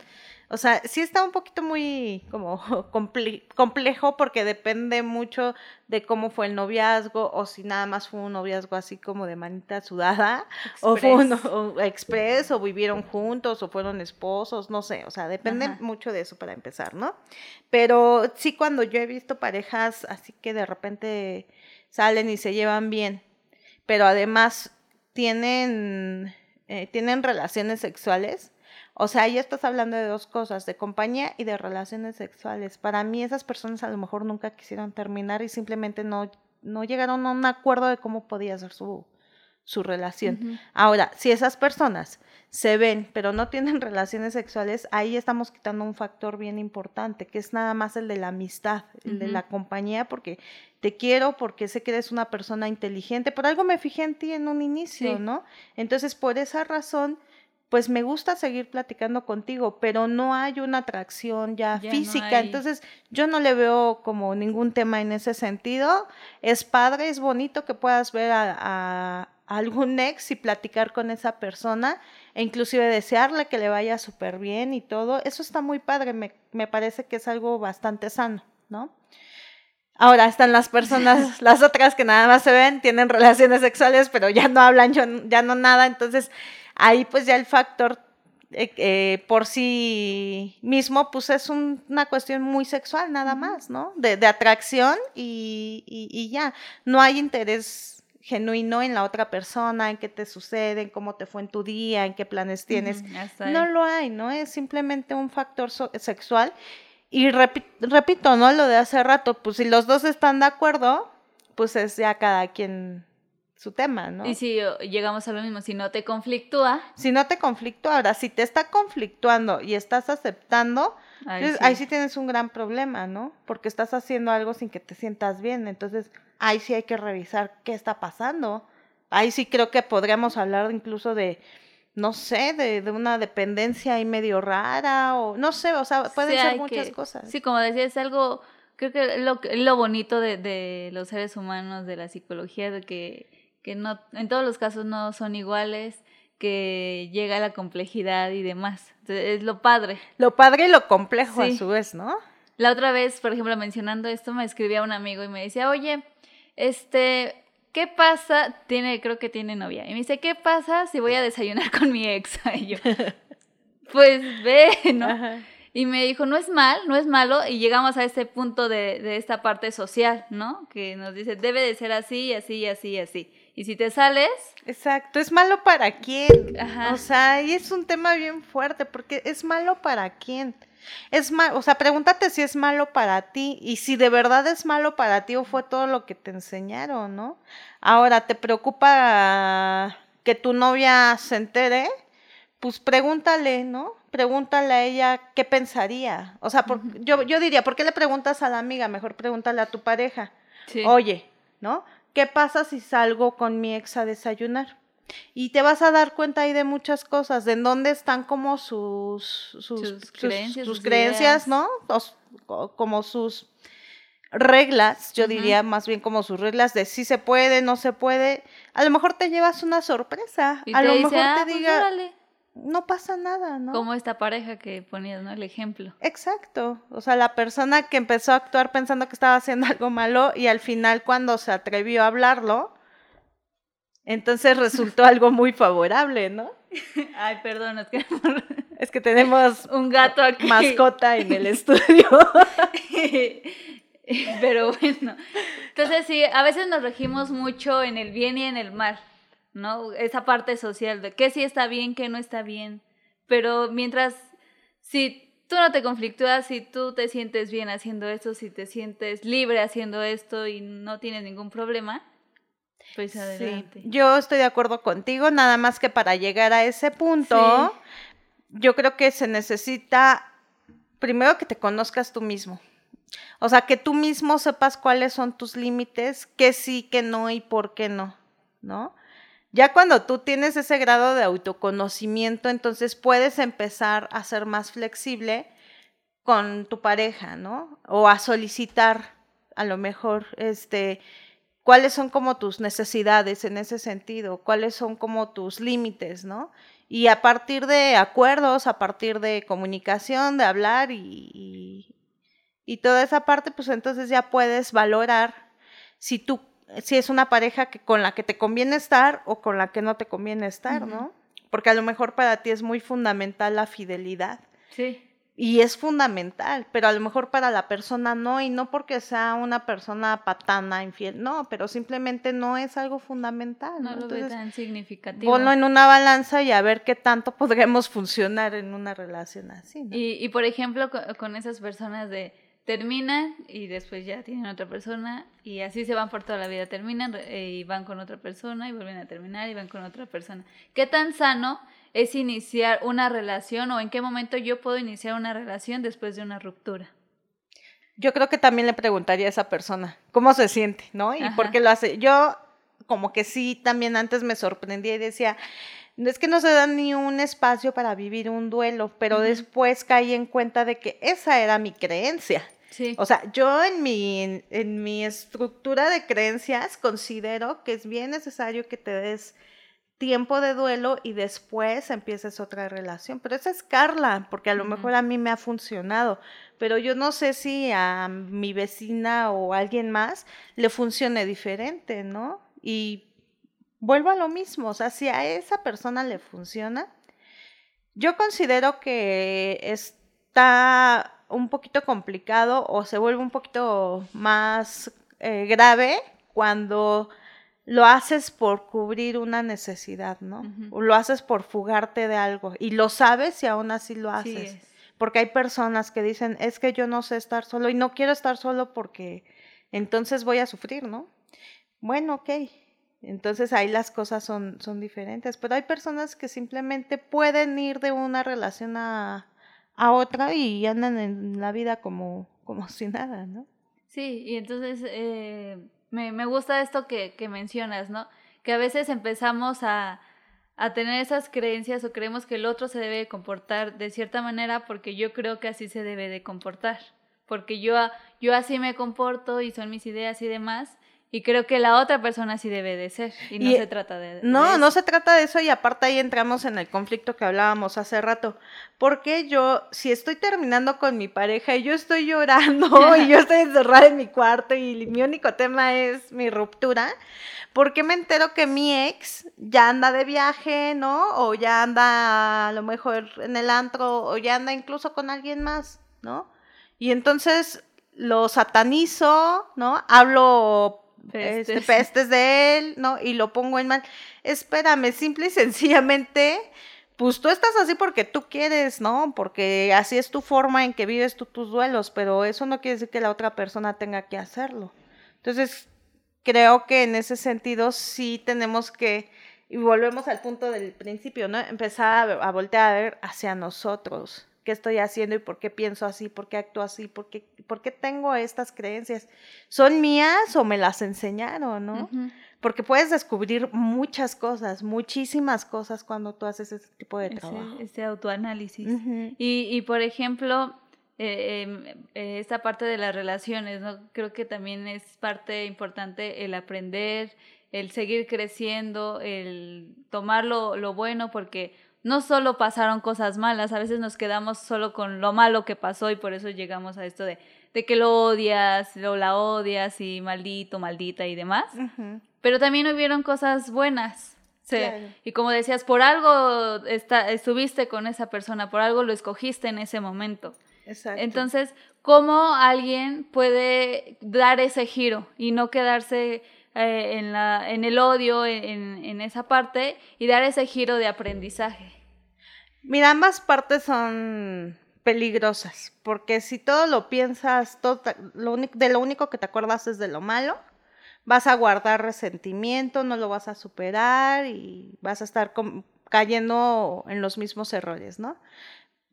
O sea, sí está un poquito muy como complejo porque depende mucho de cómo fue el noviazgo o si nada más fue un noviazgo así como de manita sudada o fue un o express o vivieron juntos o fueron esposos, no sé, o sea, depende mucho de eso para empezar, ¿no? Pero sí cuando yo he visto parejas así que de repente salen y se llevan bien, pero además tienen, eh, tienen relaciones sexuales, o sea, ya estás hablando de dos cosas, de compañía y de relaciones sexuales. Para mí esas personas a lo mejor nunca quisieron terminar y simplemente no, no llegaron a un acuerdo de cómo podía ser su, su relación. Ahora, si esas personas se ven, pero no tienen relaciones sexuales, ahí estamos quitando un factor bien importante, que es nada más el de la amistad, el de la compañía, porque te quiero, porque sé que eres una persona inteligente, por algo me fijé en ti en un inicio, ¿no? Entonces, por esa razón, pues me gusta seguir platicando contigo, pero no hay una atracción ya, física, entonces yo no le veo como ningún tema en ese sentido. Es padre, es bonito que puedas ver a algún ex y platicar con esa persona e inclusive desearle que le vaya súper bien y todo, eso está muy padre, me, me, parece que es algo bastante sano, ¿no? Ahora están las personas, las otras que nada más se ven, tienen relaciones sexuales, pero ya no hablan, ya no nada, entonces ahí pues ya el factor eh, eh, por sí mismo, pues es una cuestión muy sexual nada más, ¿no? De, de atracción y, y, y, ya, no hay interés genuino en la otra persona, en qué te sucede, en cómo te fue en tu día, en qué planes tienes. no lo hay, ¿no? Es simplemente un factor sexual. Y repito, ¿no? Lo de hace rato, pues si los dos están de acuerdo, pues es ya cada quien su tema, ¿no? Y si llegamos a lo mismo, si no te conflictúa. Si no te conflictúa, ahora, si te está conflictuando y estás aceptando, ahí, sí. ahí sí tienes un gran problema, ¿no? Porque estás haciendo algo sin que te sientas bien. Entonces, ahí sí hay que revisar qué está pasando. Ahí sí creo que podríamos hablar incluso de, no sé, de, de una dependencia ahí medio rara o no sé, o sea, pueden ser muchas cosas. Sí, como decía, es algo, creo que lo, lo bonito de, de los seres humanos, de la psicología, de que, que no, en todos los casos no son iguales que llega la complejidad y demás. es lo padre. Lo padre y lo complejo a su vez, ¿no? La otra vez, por ejemplo, mencionando esto, me escribía un amigo y me decía, oye, este, ¿qué pasa? Tiene, creo que tiene novia. Y me dice, ¿qué pasa si voy a desayunar con mi ex? Y yo, pues ve, ¿no? Y me dijo, no es mal, no es malo. Y llegamos a este punto de, de, esta parte social, ¿no? Que nos dice, debe de ser así, así, así, así. Y si te sales... Exacto, es malo para quién. O sea, y es un tema bien fuerte, porque es malo para quién. Es mal, o sea, pregúntate si es malo para ti y si de verdad es malo para ti o fue todo lo que te enseñaron, ¿no? Ahora, ¿te preocupa que tu novia se entere? Pues pregúntale, ¿no? Pregúntale a ella qué pensaría. O sea, yo, yo diría, ¿por qué le preguntas a la amiga? Mejor pregúntale a tu pareja. Oye, ¿no? ¿Qué pasa si salgo con mi ex a desayunar? Y te vas a dar cuenta ahí de muchas cosas, de en dónde están como sus, sus, creencias, sus creencias ¿no? como sus reglas, yo diría más bien como sus reglas de si se puede, no se puede. A lo mejor te llevas una sorpresa, a lo mejor te ah, pues diga, no pasa nada, ¿no? Como esta pareja que ponías, ¿no? El ejemplo. Exacto. O sea, la persona que empezó a actuar pensando que estaba haciendo algo malo y al final cuando se atrevió a hablarlo, entonces resultó algo muy favorable, ¿no? Ay, perdón, es que, es que tenemos un gato aquí. Mascota en el estudio. Pero bueno, entonces sí, a veces nos regimos mucho en el bien y en el mal, ¿no? Esa parte social de qué sí está bien, qué no está bien. Pero mientras, si tú no te conflictúas, si tú te sientes bien haciendo esto, si te sientes libre haciendo esto y no tienes ningún problema, pues adelante. yo estoy de acuerdo contigo, nada más que para llegar a ese punto, yo creo que se necesita primero que te conozcas tú mismo. O sea, que tú mismo sepas cuáles son tus límites, qué sí, qué no y por qué no, ¿no? Ya cuando tú tienes ese grado de autoconocimiento, entonces puedes empezar a ser más flexible con tu pareja, ¿no? O a solicitar a lo mejor este cuáles son como tus necesidades en ese sentido, cuáles son como tus límites, ¿no? Y a partir de acuerdos, a partir de comunicación, de hablar y, y, toda esa parte, pues entonces ya puedes valorar si tú, si es una pareja que, con la que te conviene estar o con la que no te conviene estar, ¿no? Porque a lo mejor para ti es muy fundamental la fidelidad. Sí y es fundamental, pero a lo mejor para la persona no, y no porque sea una persona patana, infiel, no, pero simplemente no es algo fundamental. No, lo ve tan significativo. Ponlo en una balanza y a ver qué tanto podremos funcionar en una relación así. Y, y por ejemplo, con, esas personas de terminan y después ya tienen otra persona y así se van por toda la vida, terminan eh, y van con otra persona y vuelven a terminar y van con otra persona. ¿Qué tan sano es iniciar una relación o en qué momento yo puedo iniciar una relación después de una ruptura? Yo creo que también le preguntaría a esa persona cómo se siente, ¿no? Y por qué lo hace. Yo como que sí, también antes me sorprendía y decía, es que no se da ni un espacio para vivir un duelo, pero después caí en cuenta de que esa era mi creencia. O sea, yo en mi, en, mi estructura de creencias considero que es bien necesario que te des tiempo de duelo y después empieces otra relación. Pero esa es Carla, porque a lo mejor a mí me ha funcionado, pero yo no sé si a mi vecina o a alguien más le funcione diferente, ¿no? Y vuelvo a lo mismo, o sea, si a esa persona le funciona, yo considero que está un poquito complicado o se vuelve un poquito más eh, grave cuando lo haces por cubrir una necesidad, ¿no? O lo haces por fugarte de algo y lo sabes y aún así lo haces. porque hay personas que dicen, es que yo no sé estar solo y no quiero estar solo porque entonces voy a sufrir, ¿no? Bueno, ok. Entonces ahí las cosas son, son diferentes, pero hay personas que simplemente pueden ir de una relación a, a otra y andan en la vida como, como si nada, ¿no? Sí, y entonces eh, me, me, gusta esto que, que, mencionas, ¿no? Que a veces empezamos a, a tener esas creencias o creemos que el otro se debe comportar de cierta manera porque yo creo que así se debe de comportar, porque yo, yo así me comporto y son mis ideas y demás, y creo que la otra persona sí debe de ser. Y no se trata de, No, no se trata de eso. Y aparte ahí entramos en el conflicto que hablábamos hace rato. Porque yo, si estoy terminando con mi pareja y yo estoy llorando y yo estoy encerrada en mi cuarto y mi único tema es mi ruptura, ¿por qué me entero que mi ex ya anda de viaje, ¿no? O ya anda a lo mejor en el antro o ya anda incluso con alguien más, ¿no? Y entonces lo satanizo, ¿no? Hablo este, pestes. de él, ¿no? Y lo pongo en mal. Espérame, simple y sencillamente, pues tú estás así porque tú quieres, ¿no? Porque así es tu forma en que vives tú tus duelos, pero eso no quiere decir que la otra persona tenga que hacerlo. Entonces, creo que en ese sentido sí tenemos que, y volvemos al punto del principio, ¿no? Empezar a, a voltear a ver hacia nosotros qué estoy haciendo y por qué pienso así, por qué actúo así, por qué, por qué tengo estas creencias. ¿Son mías o me las enseñaron, no? Porque puedes descubrir muchas cosas, muchísimas cosas cuando tú haces ese tipo de trabajo. Ese, autoanálisis. y, y, por ejemplo, eh, em, eh, esta parte de las relaciones, ¿no? Creo que también es parte importante el aprender, el seguir creciendo, el tomar lo, lo bueno, porque no solo pasaron cosas malas, a veces nos quedamos solo con lo malo que pasó y por eso llegamos a esto de, de que lo odias, lo la odias y maldito, maldita y demás. Pero también hubieron cosas buenas. Sí. Y como decías, por algo está, estuviste con esa persona, por algo lo escogiste en ese momento. Exacto. Entonces, ¿cómo alguien puede dar ese giro y no quedarse eh, en, la, en el odio, en, en esa parte, y dar ese giro de aprendizaje? Mira, ambas partes son peligrosas, porque si todo lo piensas, todo, lo de lo único que te acuerdas es de lo malo, vas a guardar resentimiento, no lo vas a superar y vas a estar cayendo en los mismos errores, ¿no?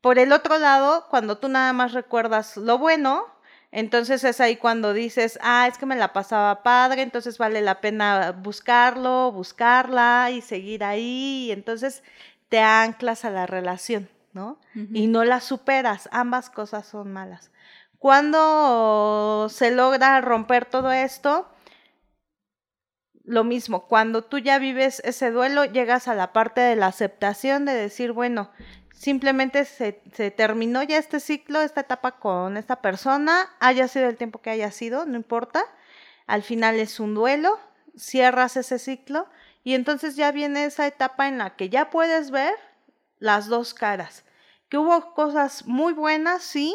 Por el otro lado, cuando tú nada más recuerdas lo bueno, entonces es ahí cuando dices, ah, es que me la pasaba padre, entonces vale la pena buscarlo, buscarla y seguir ahí. Y entonces te anclas a la relación, ¿no? Y no la superas, ambas cosas son malas. Cuando se logra romper todo esto, lo mismo, cuando tú ya vives ese duelo, llegas a la parte de la aceptación, de decir, bueno, simplemente se, se, terminó ya este ciclo, esta etapa con esta persona, haya sido el tiempo que haya sido, no importa, al final es un duelo, cierras ese ciclo y entonces ya viene esa etapa en la que ya puedes ver las dos caras. Que hubo cosas muy buenas, sí,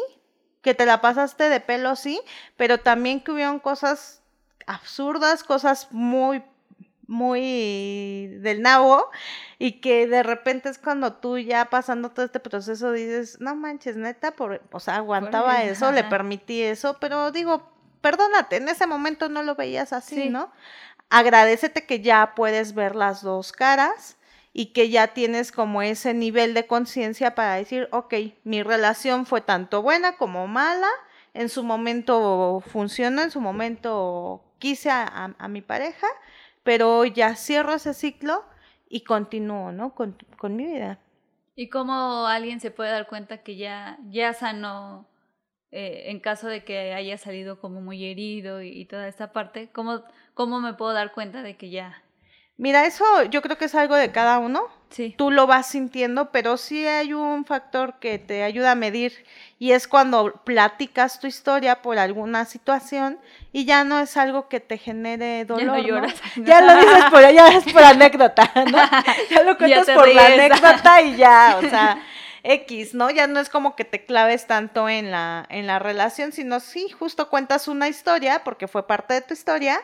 que te la pasaste de pelo, sí, pero también que hubieron cosas absurdas, cosas muy muy del nabo y que de repente es cuando tú ya pasando todo este proceso dices, no manches, neta, por, o sea, aguantaba eso, le permití eso, pero digo, perdónate, en ese momento no lo veías así, ¿no? Agradecete que ya puedes ver las dos caras y que ya tienes como ese nivel de conciencia para decir, ok, mi relación fue tanto buena como mala, en su momento funcionó, en su momento quise a, a mi pareja, pero ya cierro ese ciclo y continúo, ¿no? Con, con, mi vida. ¿Y cómo alguien se puede dar cuenta que ya, ya sanó eh, en caso de que haya salido como muy herido y, y, toda esta parte? ¿Cómo, ¿Cómo me puedo dar cuenta de que ya, Mira, eso yo creo que es algo de cada uno. Sí. Tú lo vas sintiendo, pero sí hay un factor que te ayuda a medir y es cuando platicas tu historia por alguna situación y ya no es algo que te genere dolor. Ya, no lloras, ya lo dices por, ya es por anécdota, ¿no? Ya lo cuentas por la anécdota y ya, o sea, X, ¿no? Ya no es como que te claves tanto en la, en la relación, sino sí, justo cuentas una historia porque fue parte de tu historia,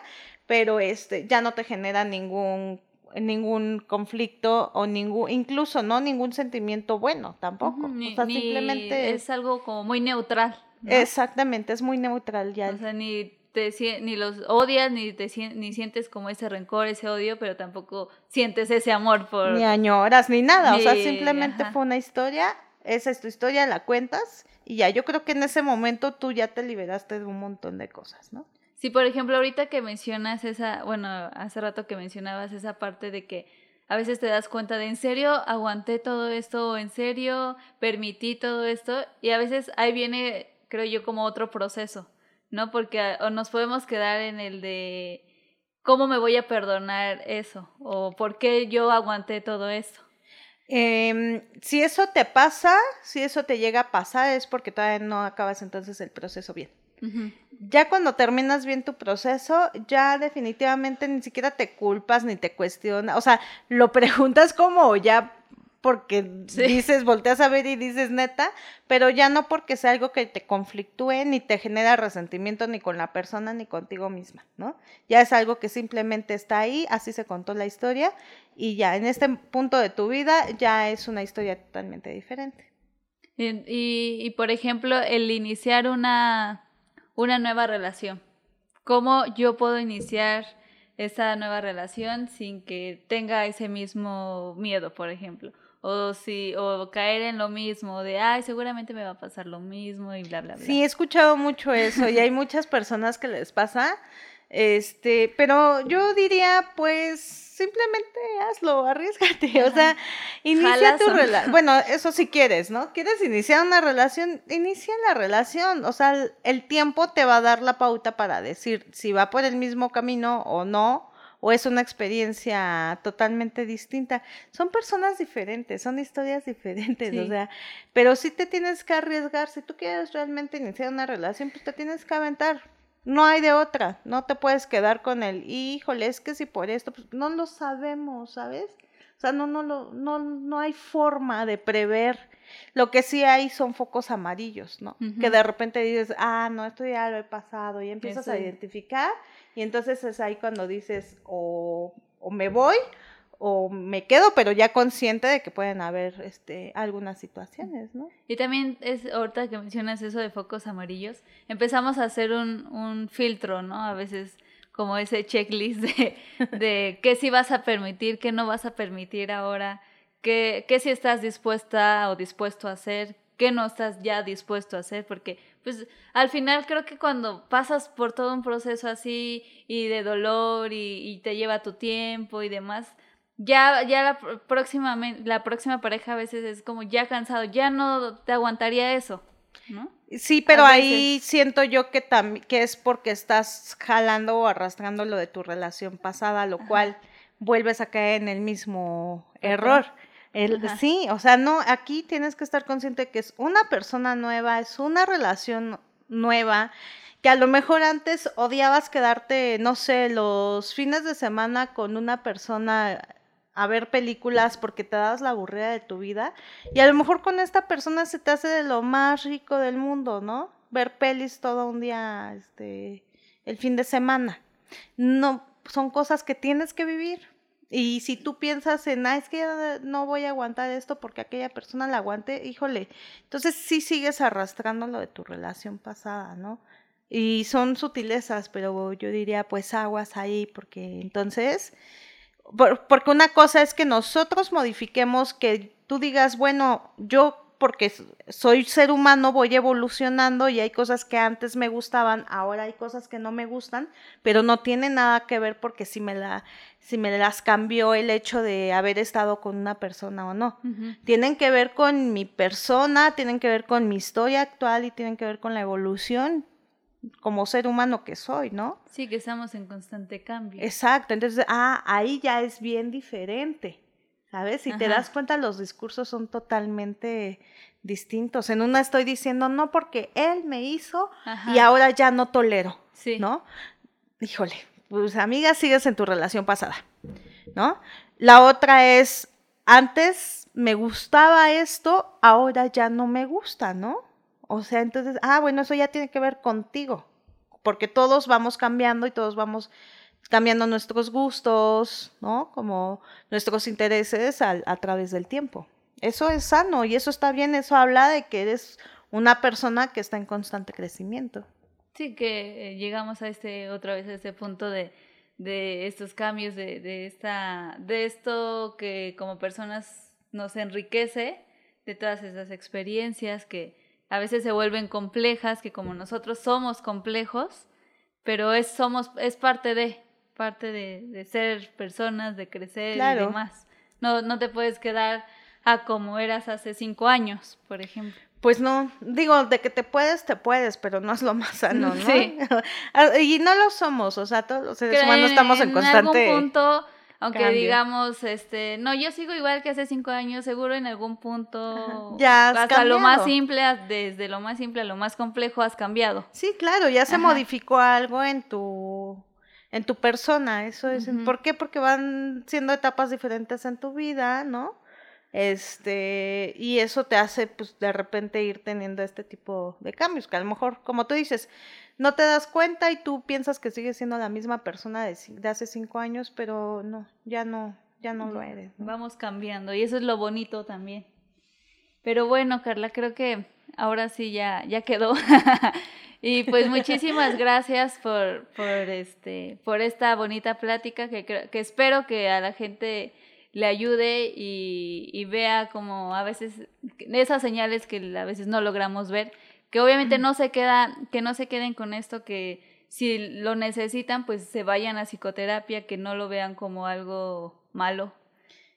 pero este ya no te genera ningún ningún conflicto o ningún incluso no ningún sentimiento bueno tampoco. O sea simplemente es algo como muy neutral exactamente es muy neutral ya. O sea ni te ni los odias ni te ni sientes como ese rencor ese odio pero tampoco sientes ese amor por ni añoras ni nada. O sea simplemente fue una historia esa es tu historia la cuentas y ya. Yo creo que en ese momento tú ya te liberaste de un montón de cosas no Sí, por ejemplo, ahorita que mencionas esa, bueno, hace rato que mencionabas esa parte de que a veces te das cuenta de, ¿en serio aguanté todo esto? ¿O en serio permití todo esto? Y a veces ahí viene, creo yo, como otro proceso, ¿no? Porque o nos podemos quedar en el de, ¿cómo me voy a perdonar eso? ¿O por qué yo aguanté todo esto? Eh, si eso te pasa, si eso te llega a pasar, es porque todavía no acabas entonces el proceso bien. Ya cuando terminas bien tu proceso, ya definitivamente ni siquiera te culpas ni te cuestionas, o sea, lo preguntas como ya porque dices, volteas a ver y dices neta, pero ya no porque sea algo que te conflictúe ni te genera resentimiento ni con la persona ni contigo misma, ¿no? Ya es algo que simplemente está ahí, así se contó la historia y ya en este punto de tu vida ya es una historia totalmente diferente. y, y por ejemplo, el iniciar una una nueva relación. ¿Cómo yo puedo iniciar esa nueva relación sin que tenga ese mismo miedo, por ejemplo? O, si, o caer en lo mismo, de, ay, seguramente me va a pasar lo mismo y bla, bla, bla. Sí, he escuchado mucho eso y hay muchas personas que les pasa este, pero yo diría, pues, simplemente hazlo, arriesgate. O sea, inicia tu relación. Bueno, eso si quieres, ¿no? ¿Quieres iniciar una relación? Inicia la relación. O sea, el tiempo te va a dar la pauta para decir si va por el mismo camino o no o es una experiencia totalmente distinta. Son personas diferentes, son historias diferentes, o sea, pero si te tienes que arriesgar, si tú quieres realmente iniciar una relación, pues te tienes que aventar, no hay de otra, no te puedes quedar con el, híjole, es que si por esto, pues no lo sabemos, ¿sabes? O sea, no, no, no, no, no hay forma de prever. Lo que sí hay son focos amarillos, ¿no? Que de repente dices, ah, no, esto ya lo he pasado y empiezas a identificar y entonces es ahí cuando dices, o, o me voy o me quedo, pero ya consciente de que pueden haber este, algunas situaciones, ¿no? Y también es, ahorita que mencionas eso de focos amarillos, empezamos a hacer un, un filtro, ¿no? A veces como ese checklist de, de qué sí vas a permitir, qué no vas a permitir ahora, qué, qué sí estás dispuesta o dispuesto a hacer, qué no estás ya dispuesto a hacer, porque pues al final creo que cuando pasas por todo un proceso así y de dolor y, y te lleva tu tiempo y demás, ya, ya la próxima, la próxima pareja a veces es como ya cansado, ya no te aguantaría eso, ¿no? Sí, pero ahí siento yo que, que es porque estás jalando o arrastrando lo de tu relación pasada, lo cual vuelves a caer en el mismo error. El, sí, o sea, no, aquí tienes que estar consciente que es una persona nueva, es una relación nueva, que a lo mejor antes odiabas quedarte, no sé, los fines de semana con una persona a ver películas porque te das la aburrida de tu vida y a lo mejor con esta persona se te hace de lo más rico del mundo, ¿no? Ver pelis todo un día, este, el fin de semana. No, son cosas que tienes que vivir. Y si tú piensas en, ah, es que no voy a aguantar esto porque aquella persona la aguante, híjole, entonces sí sigues arrastrando lo de tu relación pasada, ¿no? Y son sutilezas, pero yo diría, pues aguas ahí, porque entonces, porque una cosa es que nosotros modifiquemos, que tú digas, bueno, yo porque soy ser humano, voy evolucionando y hay cosas que antes me gustaban, ahora hay cosas que no me gustan, pero no tiene nada que ver porque si me la si me las cambió el hecho de haber estado con una persona o no. Tienen que ver con mi persona, tienen que ver con mi historia actual y tienen que ver con la evolución como ser humano que soy, ¿no? Sí, que estamos en constante cambio. Exacto, entonces, ah, ahí ya es bien diferente. ¿Sabes? Si te das cuenta, los discursos son totalmente distintos. En una estoy diciendo, no, porque él me hizo y ahora ya no tolero, sí. ¿no? Híjole, pues amiga, sigues en tu relación pasada, ¿no? La otra es, antes me gustaba esto, ahora ya no me gusta, ¿no? O sea, entonces, ah, bueno, eso ya tiene que ver contigo, porque todos vamos cambiando y todos vamos cambiando nuestros gustos, ¿no? Como nuestros intereses a, través del tiempo. Eso es sano y eso está bien, eso habla de que eres una persona que está en constante crecimiento. Sí, que eh, llegamos a este, otra vez a ese punto de, de estos cambios, de, de, esta, de esto que como personas nos enriquece, de todas esas experiencias que a veces se vuelven complejas, que como nosotros somos complejos, pero es, somos, es parte de, parte de, de ser personas, de crecer y demás. No, no te puedes quedar a como eras hace cinco años, por ejemplo. Pues no, digo, de que te puedes, te puedes, pero no es lo más sano, ¿no? Sí. Ah, y no lo somos, o sea, todos los seres humanos estamos en constante. En algún punto, aunque digamos, este, no, yo sigo igual que hace cinco años, seguro en algún punto. Ya has hasta lo más simple, desde lo más simple a lo más complejo, has cambiado. Sí, claro, ya se modificó algo en tu en tu persona, eso es. ¿Por qué? Porque van siendo etapas diferentes en tu vida, ¿no? Este, y eso te hace, pues, de repente ir teniendo este tipo de cambios, que a lo mejor, como tú dices, no te das cuenta y tú piensas que sigues siendo la misma persona de, de hace cinco años, pero no, ya no, ya no lo eres. Vamos cambiando y eso es lo bonito también. Pero bueno, Carla, creo que ahora sí ya, ya quedó. Y pues muchísimas gracias por, por, este, por esta bonita plática que, que espero que a la gente le ayude y, vea como a veces esas señales que a veces no logramos ver, que obviamente no se queda, que no se queden con esto, que si lo necesitan, pues se vayan a psicoterapia, que no lo vean como algo malo.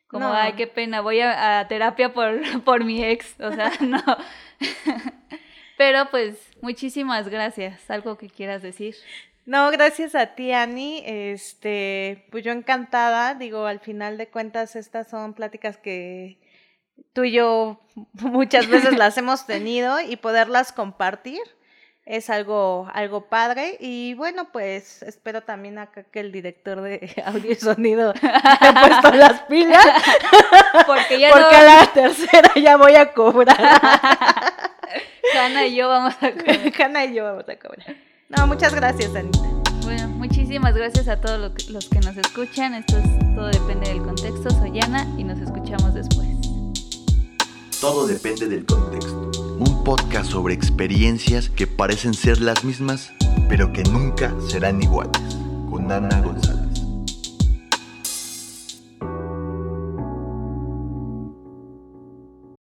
Como, ay, qué pena, voy a, a terapia por, por mi ex. O sea, no. Pero pues muchísimas gracias. ¿Algo que quieras decir? No, gracias a ti, Ani. Este, pues yo encantada. Digo, al final de cuentas, estas son pláticas que tú y yo muchas veces las hemos tenido y poderlas compartir es algo, algo padre. Y bueno, pues espero también acá que el director de audio y sonido haya puesto las pilas. Porque ya Porque a la tercera ya voy a cobrar. Hanna y yo vamos a cobrar. Hanna y yo vamos a cobrar. No, muchas gracias, Anita. Bueno, muchísimas gracias a todos los que nos escuchan. Esto es Todo Depende del Contexto. Soy Ana y nos escuchamos después. Todo depende del contexto. Un podcast sobre experiencias que parecen ser las mismas, pero que nunca serán iguales. Con Ana González.